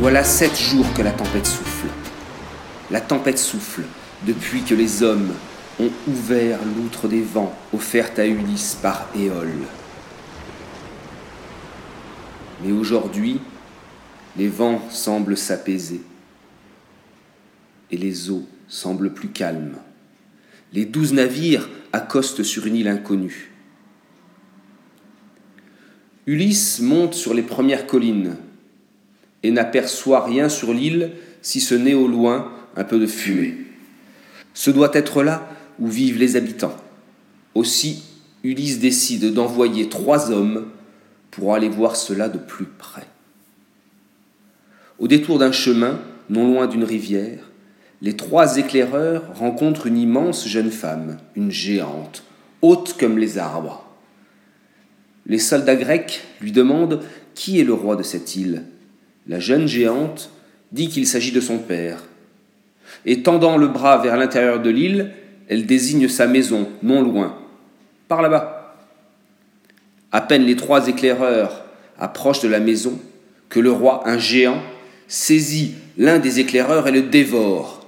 Voilà sept jours que la tempête souffle. La tempête souffle depuis que les hommes ont ouvert l'outre des vents offerte à Ulysse par Éole. Mais aujourd'hui, les vents semblent s'apaiser et les eaux semblent plus calmes. Les douze navires accostent sur une île inconnue. Ulysse monte sur les premières collines et n'aperçoit rien sur l'île si ce n'est au loin un peu de fumée. Ce doit être là où vivent les habitants. Aussi, Ulysse décide d'envoyer trois hommes pour aller voir cela de plus près. Au détour d'un chemin, non loin d'une rivière, les trois éclaireurs rencontrent une immense jeune femme, une géante, haute comme les arbres. Les soldats grecs lui demandent qui est le roi de cette île. La jeune géante dit qu'il s'agit de son père. Et tendant le bras vers l'intérieur de l'île, elle désigne sa maison, non loin, par là-bas. À peine les trois éclaireurs approchent de la maison que le roi, un géant, saisit l'un des éclaireurs et le dévore.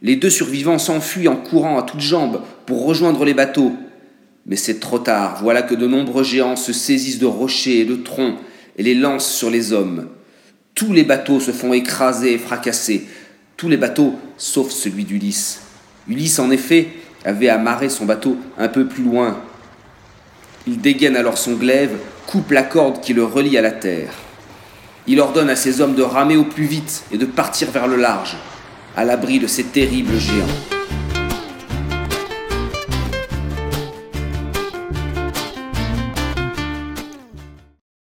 Les deux survivants s'enfuient en courant à toutes jambes pour rejoindre les bateaux. Mais c'est trop tard, voilà que de nombreux géants se saisissent de rochers et de troncs et les lancent sur les hommes. Tous les bateaux se font écraser et fracasser, tous les bateaux sauf celui d'Ulysse. Ulysse, en effet, avait amarré son bateau un peu plus loin. Il dégaine alors son glaive, coupe la corde qui le relie à la terre. Il ordonne à ses hommes de ramer au plus vite et de partir vers le large, à l'abri de ces terribles géants.